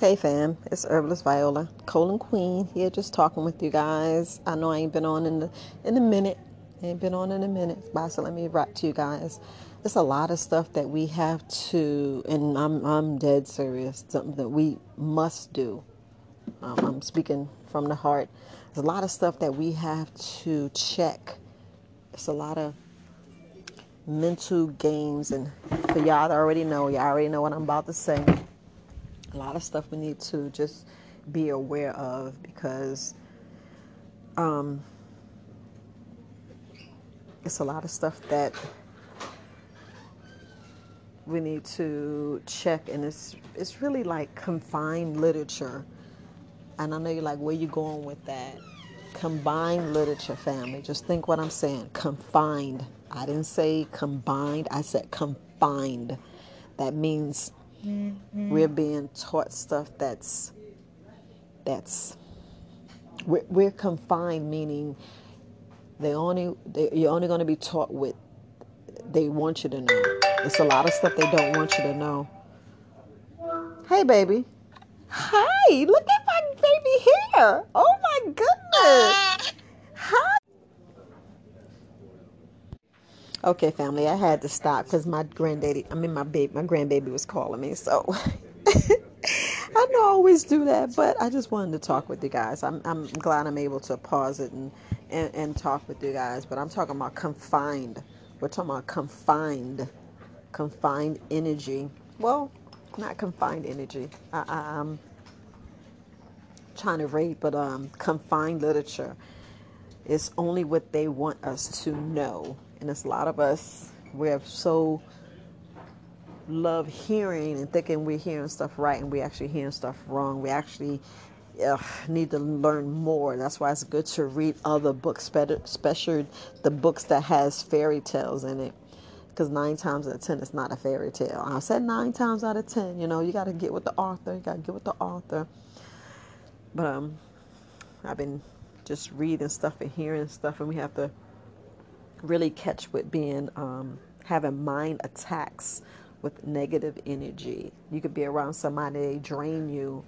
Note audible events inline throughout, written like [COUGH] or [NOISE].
Hey fam, it's Herbalist Viola, Colon Queen here, just talking with you guys. I know I ain't been on in the in a minute, ain't been on in a minute, but so let me write to you guys. There's a lot of stuff that we have to, and I'm I'm dead serious. Something that we must do. Um, I'm speaking from the heart. There's a lot of stuff that we have to check. It's a lot of mental games, and for y'all that already know, y'all already know what I'm about to say lot of stuff we need to just be aware of because um, it's a lot of stuff that we need to check and it's it's really like confined literature. And i know you're like where you going with that? Combined literature family. Just think what i'm saying. Confined. I didn't say combined. I said confined. That means. Mm-hmm. We're being taught stuff that's that's we're, we're confined, meaning they only they, you're only going to be taught what they want you to know. It's a lot of stuff they don't want you to know. Hey, baby. Hi, look at my baby hair. Oh my goodness. [LAUGHS] Hi. Okay, family, I had to stop because my granddaddy, I mean, my baby, my grandbaby was calling me. So [LAUGHS] I don't always do that, but I just wanted to talk with you guys. I'm, I'm glad I'm able to pause it and, and, and talk with you guys. But I'm talking about confined. We're talking about confined, confined energy. Well, not confined energy. I, I, am trying to read, but um, confined literature is only what they want us to know and it's a lot of us we have so love hearing and thinking we're hearing stuff right and we're actually hearing stuff wrong. We actually ugh, need to learn more. That's why it's good to read other books, especially the books that has fairy tales in it. Because nine times out of ten, it's not a fairy tale. I said nine times out of ten. You know, you got to get with the author. You got to get with the author. But um, I've been just reading stuff and hearing stuff, and we have to really catch with being um, having mind attacks with negative energy. You could be around somebody they drain you,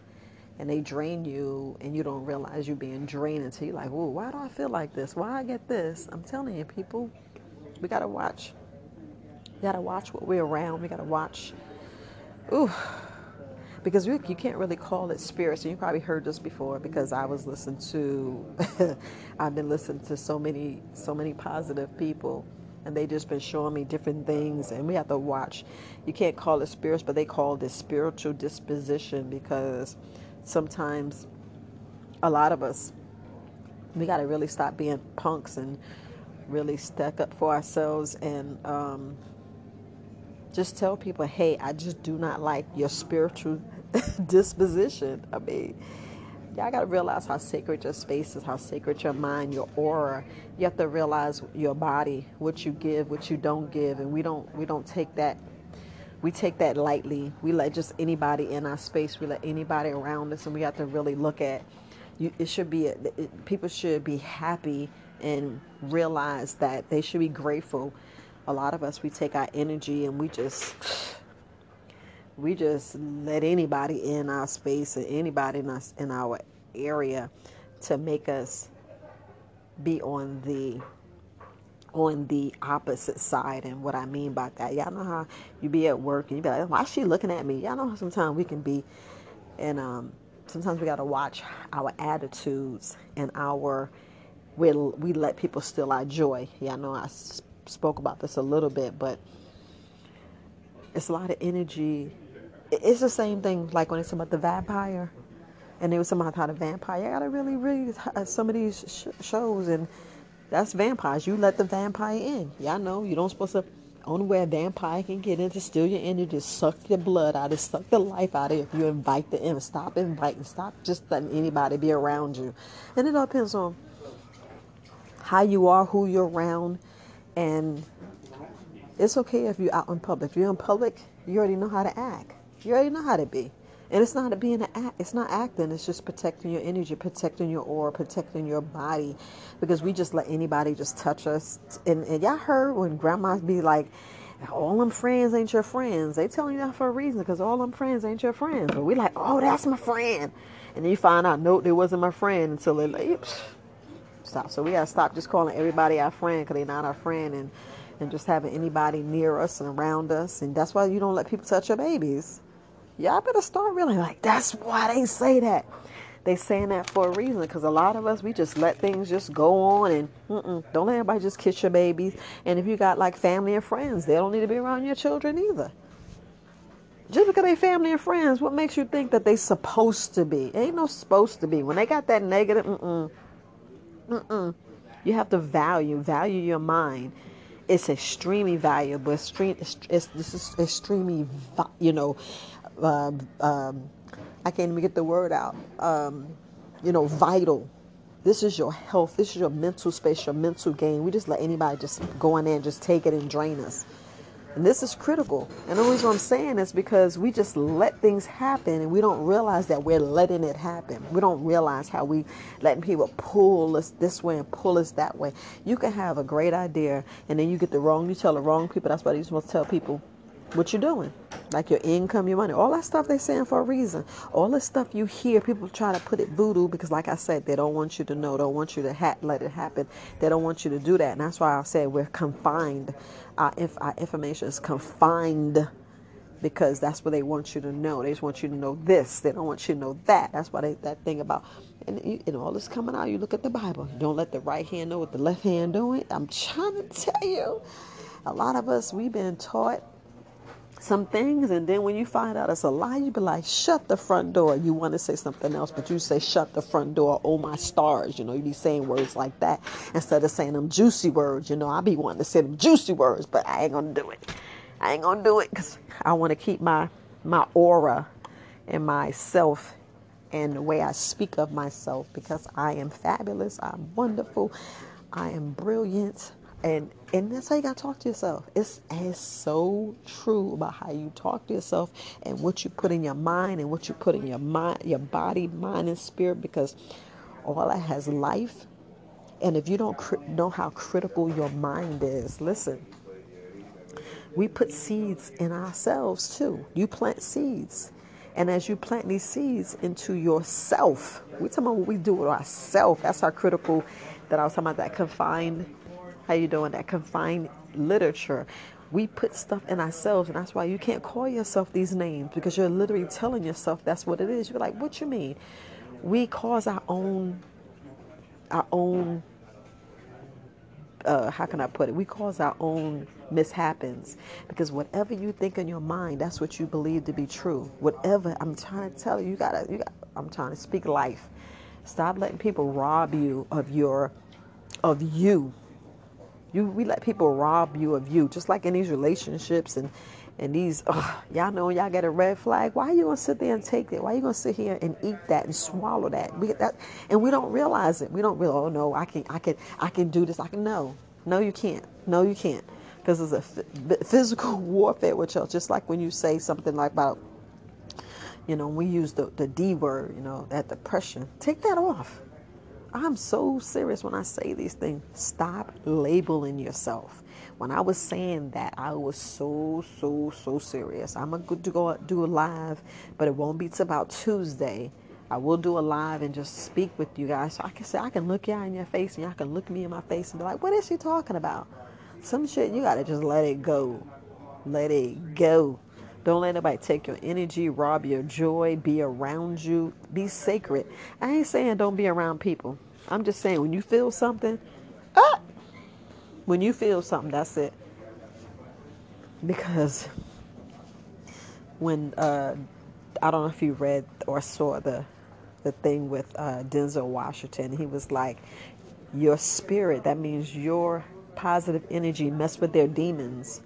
and they drain you, and you don't realize you're being drained until you're like, "Oh, why do I feel like this? Why I get this?" I'm telling you, people, we gotta watch. We gotta watch what we're around. We gotta watch. Ooh, because you, you can't really call it spirits. And you probably heard this before because I was listening to, [LAUGHS] I've been listening to so many, so many positive people, and they just been showing me different things, and we have to watch. You can't call it spirits, but they call it spiritual disposition because sometimes, a lot of us, we got to really stop being punks and really stack up for ourselves and. Um, just tell people, hey, I just do not like your spiritual [LAUGHS] disposition. I mean, y'all got to realize how sacred your space is, how sacred your mind, your aura. You have to realize your body, what you give, what you don't give, and we don't we don't take that we take that lightly. We let just anybody in our space. We let anybody around us, and we have to really look at. You, it should be it, people should be happy and realize that they should be grateful. A lot of us we take our energy and we just we just let anybody in our space and anybody in us in our area to make us be on the on the opposite side. And what I mean by that y'all know how you be at work and you be like why is she looking at me? Y'all know how sometimes we can be. And um, sometimes we got to watch our attitudes and our we we let people steal our joy. Y'all know I spoke about this a little bit but it's a lot of energy it's the same thing like when it's about the vampire and they were talking about how the vampire. I gotta really read uh, some of these sh- shows, and that's vampires. You let the vampire in. Y'all know you don't supposed to. Only way a vampire can get in to steal your energy, suck your blood out, of, suck the life out of you. If you invite the in, stop inviting, stop just letting anybody be around you. And it all depends on how you are, who you're around, and it's okay if you're out in public. If you're in public, you already know how to act. You already know how to be. And it's not being an act. It's not acting. It's just protecting your energy, protecting your aura, protecting your body, because we just let anybody just touch us. And, and y'all heard when grandmas be like, all them friends ain't your friends. They telling you that for a reason because all them friends ain't your friends. But we like, oh, that's my friend. And then you find out, nope, they wasn't my friend until they like, stop. So we gotta stop just calling everybody our friend because they're not our friend, and and just having anybody near us and around us. And that's why you don't let people touch your babies. Y'all better start really like that's why they say that. They saying that for a reason because a lot of us we just let things just go on and don't let everybody just kiss your babies. And if you got like family and friends, they don't need to be around your children either. Just because they family and friends, what makes you think that they supposed to be? Ain't no supposed to be. When they got that negative, mm-mm, mm-mm. You have to value, value your mind. It's extremely valuable. Extreme, it's, it's, this is extremely, you know, uh, um, I can't even get the word out. Um, you know, vital. This is your health. This is your mental space, your mental game. We just let anybody just go in there and just take it and drain us. And this is critical. And the reason I'm saying is because we just let things happen and we don't realize that we're letting it happen. We don't realize how we letting people pull us this way and pull us that way. You can have a great idea and then you get the wrong, you tell the wrong people. That's why you're supposed to tell people what you're doing, like your income, your money, all that stuff they're saying for a reason. All the stuff you hear, people try to put it voodoo because, like I said, they don't want you to know, don't want you to ha- let it happen. They don't want you to do that, and that's why I said we're confined. Our, our information is confined because that's what they want you to know. They just want you to know this. They don't want you to know that. That's why they, that thing about and, you, and all this coming out. You look at the Bible. Don't let the right hand know what the left hand doing. I'm trying to tell you, a lot of us we've been taught some things, and then when you find out it's a lie, you be like, shut the front door. You want to say something else, but you say, shut the front door. Oh, my stars. You know, you be saying words like that instead of saying them juicy words. You know, I be wanting to say them juicy words, but I ain't to do it. I ain't to do it because I want to keep my, my aura and myself and the way I speak of myself because I am fabulous. I'm wonderful. I am brilliant and and that's how you gotta talk to yourself. It's it's so true about how you talk to yourself and what you put in your mind and what you put in your mind, your body, mind, and spirit. Because all that has life, and if you don't know how critical your mind is, listen. We put seeds in ourselves too. You plant seeds. And as you plant these seeds into yourself, we talking about what we do with ourselves. That's how critical that I was talking about that confined how you doing? That confined literature. We put stuff in ourselves, and that's why you can't call yourself these names because you're literally telling yourself that's what it is. You're like, what you mean? We cause our own, our own. Uh, how can I put it? We cause our own mishaps because whatever you think in your mind, that's what you believe to be true. Whatever I'm trying to tell you, you gotta. You got. I'm trying to speak life. Stop letting people rob you of your, of you you we let people rob you of you, just like in these relationships and and these y'all know y'all get a red flag. Why are you gonna sit there and take that? Why are you gonna sit here and eat that and swallow that? We that and we don't realize it. We don't realize. Oh no, I can I can I can do this. I can no, no you can't. No you can't because it's a physical [LAUGHS] warfare with you. Just like when you say something like about you know we use the the D word. You know that depression. Take that off. I'm so serious when I say these things. Stop labeling yourself. When I was saying that, I was so, so, so serious. I'm going to go do a live, but it won't be till about Tuesday. I will do a live and just speak with you guys. So I can say, I can look y'all in your face and y'all can look me in my face and be like, what is she talking about? Some shit, you got to just let it go. Let it go. Don't let anybody take your energy, rob your joy, be around you. Be sacred. I ain't saying don't be around people. I'm just saying when you feel something, ah, when you feel something, that's it. Because when uh, I don't know if you read or saw the the thing with uh, Denzel Washington, he was like, "Your spirit, that means your positive energy, mess with their demons."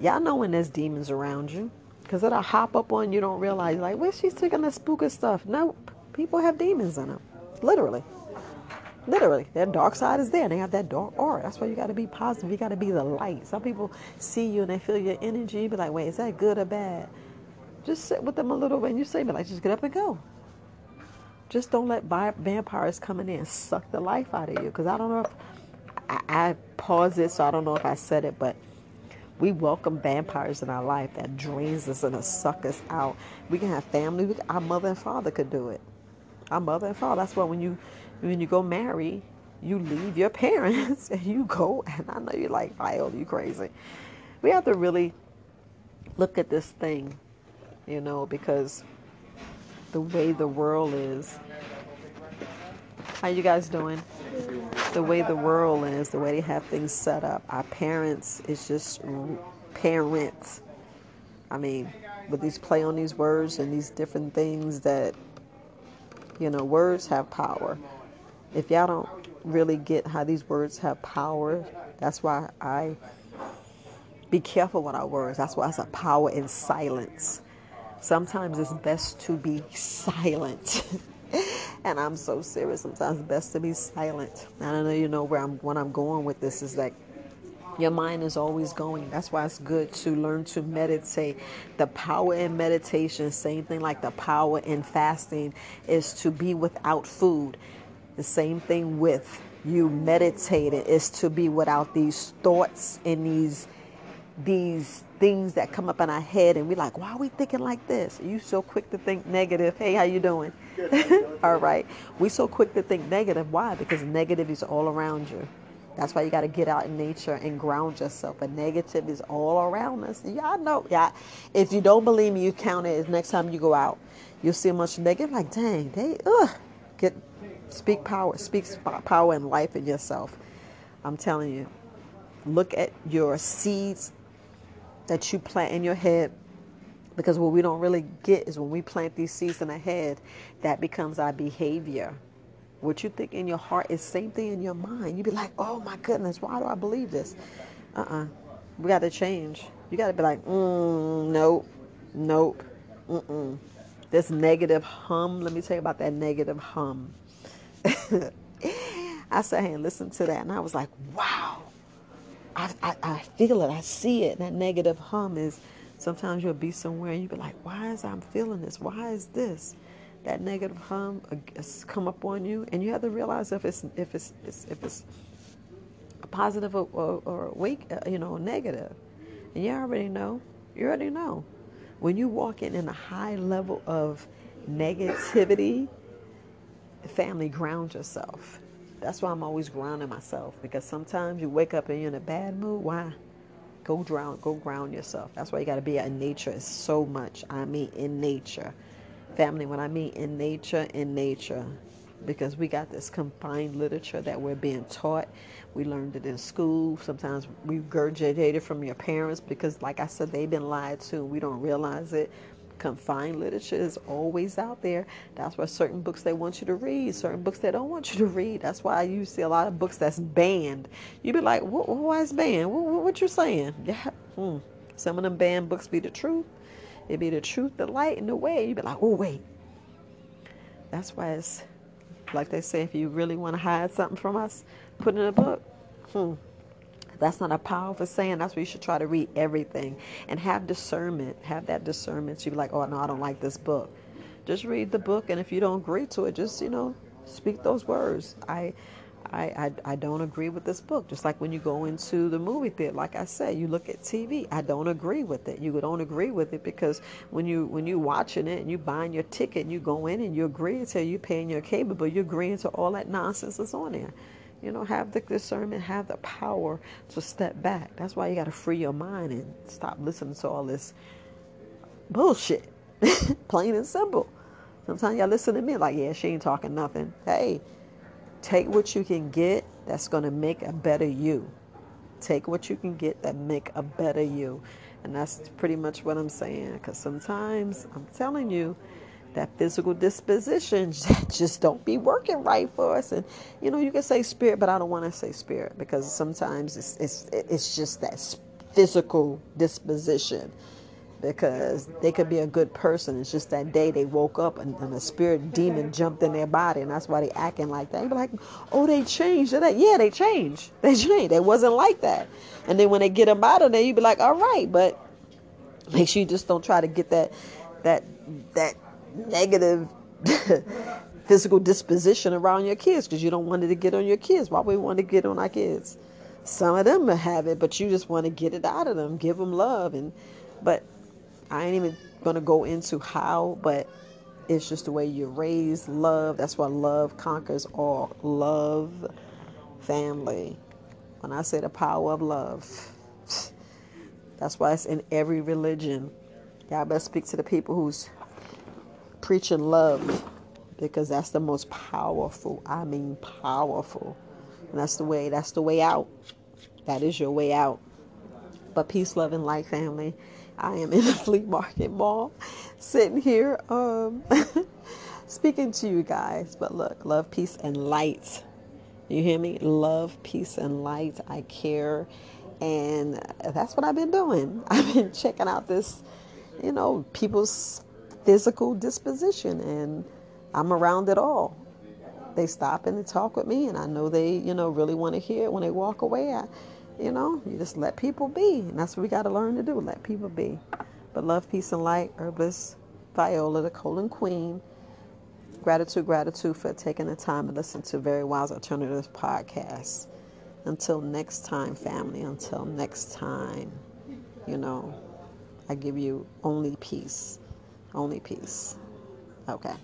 Y'all know when there's demons around you. Because it'll hop up on you, don't realize, like, where's she taking the spooky stuff? No, people have demons in them. Literally. Literally. Their dark side is there. They have that dark aura. That's why you got to be positive. You got to be the light. Some people see you and they feel your energy. You be like, wait, is that good or bad? Just sit with them a little bit and you say, be like, just get up and go. Just don't let vampires come in there and suck the life out of you. Because I don't know if I, I paused it, so I don't know if I said it, but We welcome vampires in our life that drains us and that suck us out. We can have family. Our mother and father could do it. Our mother and father. That's why when you when you go marry, you leave your [LAUGHS] parents and you go. And I know you're like, Viola, you crazy. We have to really look at this thing, you know, because the way the world is. How you guys doing? The way the world is, the way they have things set up. Our parents is just parents. I mean, with these play on these words and these different things that, you know, words have power. If y'all don't really get how these words have power, that's why I be careful with our words. That's why it's a power in silence. Sometimes it's best to be silent. [LAUGHS] and I'm so serious. Sometimes it's best to be silent. I know you know where I'm what I'm going with this is that your mind is always going. That's why it's good to learn to meditate. The power in meditation, same thing like the power in fasting, is to be without food. The same thing with you meditating is to be without these thoughts and these these things that come up in our head and we're like why are we thinking like this Are you so quick to think negative hey how you doing [LAUGHS] all right we so quick to think negative why because negative is all around you that's why you got to get out in nature and ground yourself. But negative is all around us. Y'all know. Yeah. If you don't believe me, you count it. Next time you go out, you'll see a bunch of negative. Like, dang, they ugh. Get speak power. Speak power and life in yourself. I'm telling you. Look at your seeds that you plant in your head because what we don't really get is when we plant these seeds in our head, that becomes our behavior. What you think in your heart is same thing in your mind. You be like, oh my goodness, why do I believe this? Uh-uh. We got to change. You got to be like, mm, nope, nope, mm-mm. This negative hum, let me tell you about that negative hum. [LAUGHS] I sat here and listened to that, and I was like, wow. I, I, I feel it. I see it. That negative hum is sometimes you'll be somewhere and you'll be like, why is I'm feeling this? Why is this? That negative hum has come up on you, and you have to realize if it's if it's, if it's a positive or, or, or uh, you know, negative. And you already know. You already know. When you walk in in a high level of negativity, family ground yourself that's why I'm always grounding myself because sometimes you wake up and you're in a bad mood. Why? Go drown, go ground yourself. That's why you got to be in nature so much. I mean, in nature. Family, when I mean in nature, in nature, because we got this confined literature that we're being taught. We learned it in school. Sometimes we regurgitated from your parents because, like I said, they've been lied to. We don't realize it confined literature is always out there. That's why certain books they want you to read, certain books they don't want you to read. That's why you see a lot of books that's banned. You be like, what, why is banned? What, what, you saying? Yeah, hmm. some of them banned books be the truth. It be the truth, the light, and the way. You be like, oh wait. That's why it's like they say, if you really want to hide something from us, put it in a book. Hmm. That's not a powerful saying. That's where you should try to read everything and have discernment. Have that discernment. So You be like, oh no, I don't like this book. Just read the book, and if you don't agree to it, just you know, speak those words. I. I, I, I don't agree with this book. Just like when you go into the movie theater, like I said, you look at TV. I don't agree with it. You don't agree with it because when you when you watching it and you buying your ticket and you go in and you agree to you paying your cable, but you're agreeing to all that nonsense that's on there. You know, have the discernment, have the power to step back. That's why you got to free your mind and stop listening to all this bullshit. [LAUGHS] Plain and simple. Sometimes y'all listen to me like, yeah, she ain't talking nothing. Hey, take what you can get that's going to make a better you. Take what you can get that make a better you. And that's pretty much what I'm saying. Because sometimes I'm telling you, that physical disposition [LAUGHS] that just don't be working right for us. And you know, you can say spirit, but I don't want to say spirit because sometimes it's it's it's just that physical disposition. Because they could be a good person. It's just that day they woke up and, and a spirit demon jumped in their body, and that's why they acting like that. You be like, oh, they changed. Yeah, they changed. [LAUGHS] They changed. They wasn't like that. And then when they get them out of there, you be like, all right, but make sure you just don't try to get that that that negative [LAUGHS] physical disposition around your kids because you don't want it to get on your kids. Why we want to get on our kids? some of them have it, but you just want to get it out of them, give them love, and but I ain't even gonna go into how, but it's just the way you're raised. Love. That's why love conquers all. Love, family. When I say the power of love, [SNIFFS] that's why it's in every religion. Y'all better speak to the people who's preaching love because that's the most powerful. I mean, powerful. And that's the way. That's the way out. That is your way out. But peace, love, and light, family. I am in the [LAUGHS] flea market mall, sitting here, um, [LAUGHS] speaking to you guys. But look, love, peace, and light. You hear me? Love, peace, and light. I care. And that's what I've been doing. [LAUGHS] I've been checking out this, you know, people's physical disposition, and I'm around it all. They stop and they talk with me, and I know they, you know, really want to hear it when they walk away. I, you know, you just let people be. And that's what we got to learn to do let people be. But love, peace, and light, Herbalist Viola, the colon queen. Gratitude, gratitude for taking the time to listen to Very Wise Alternatives podcast. Until next time, family, until next time, you know, I give you only peace. Only peace. Okay.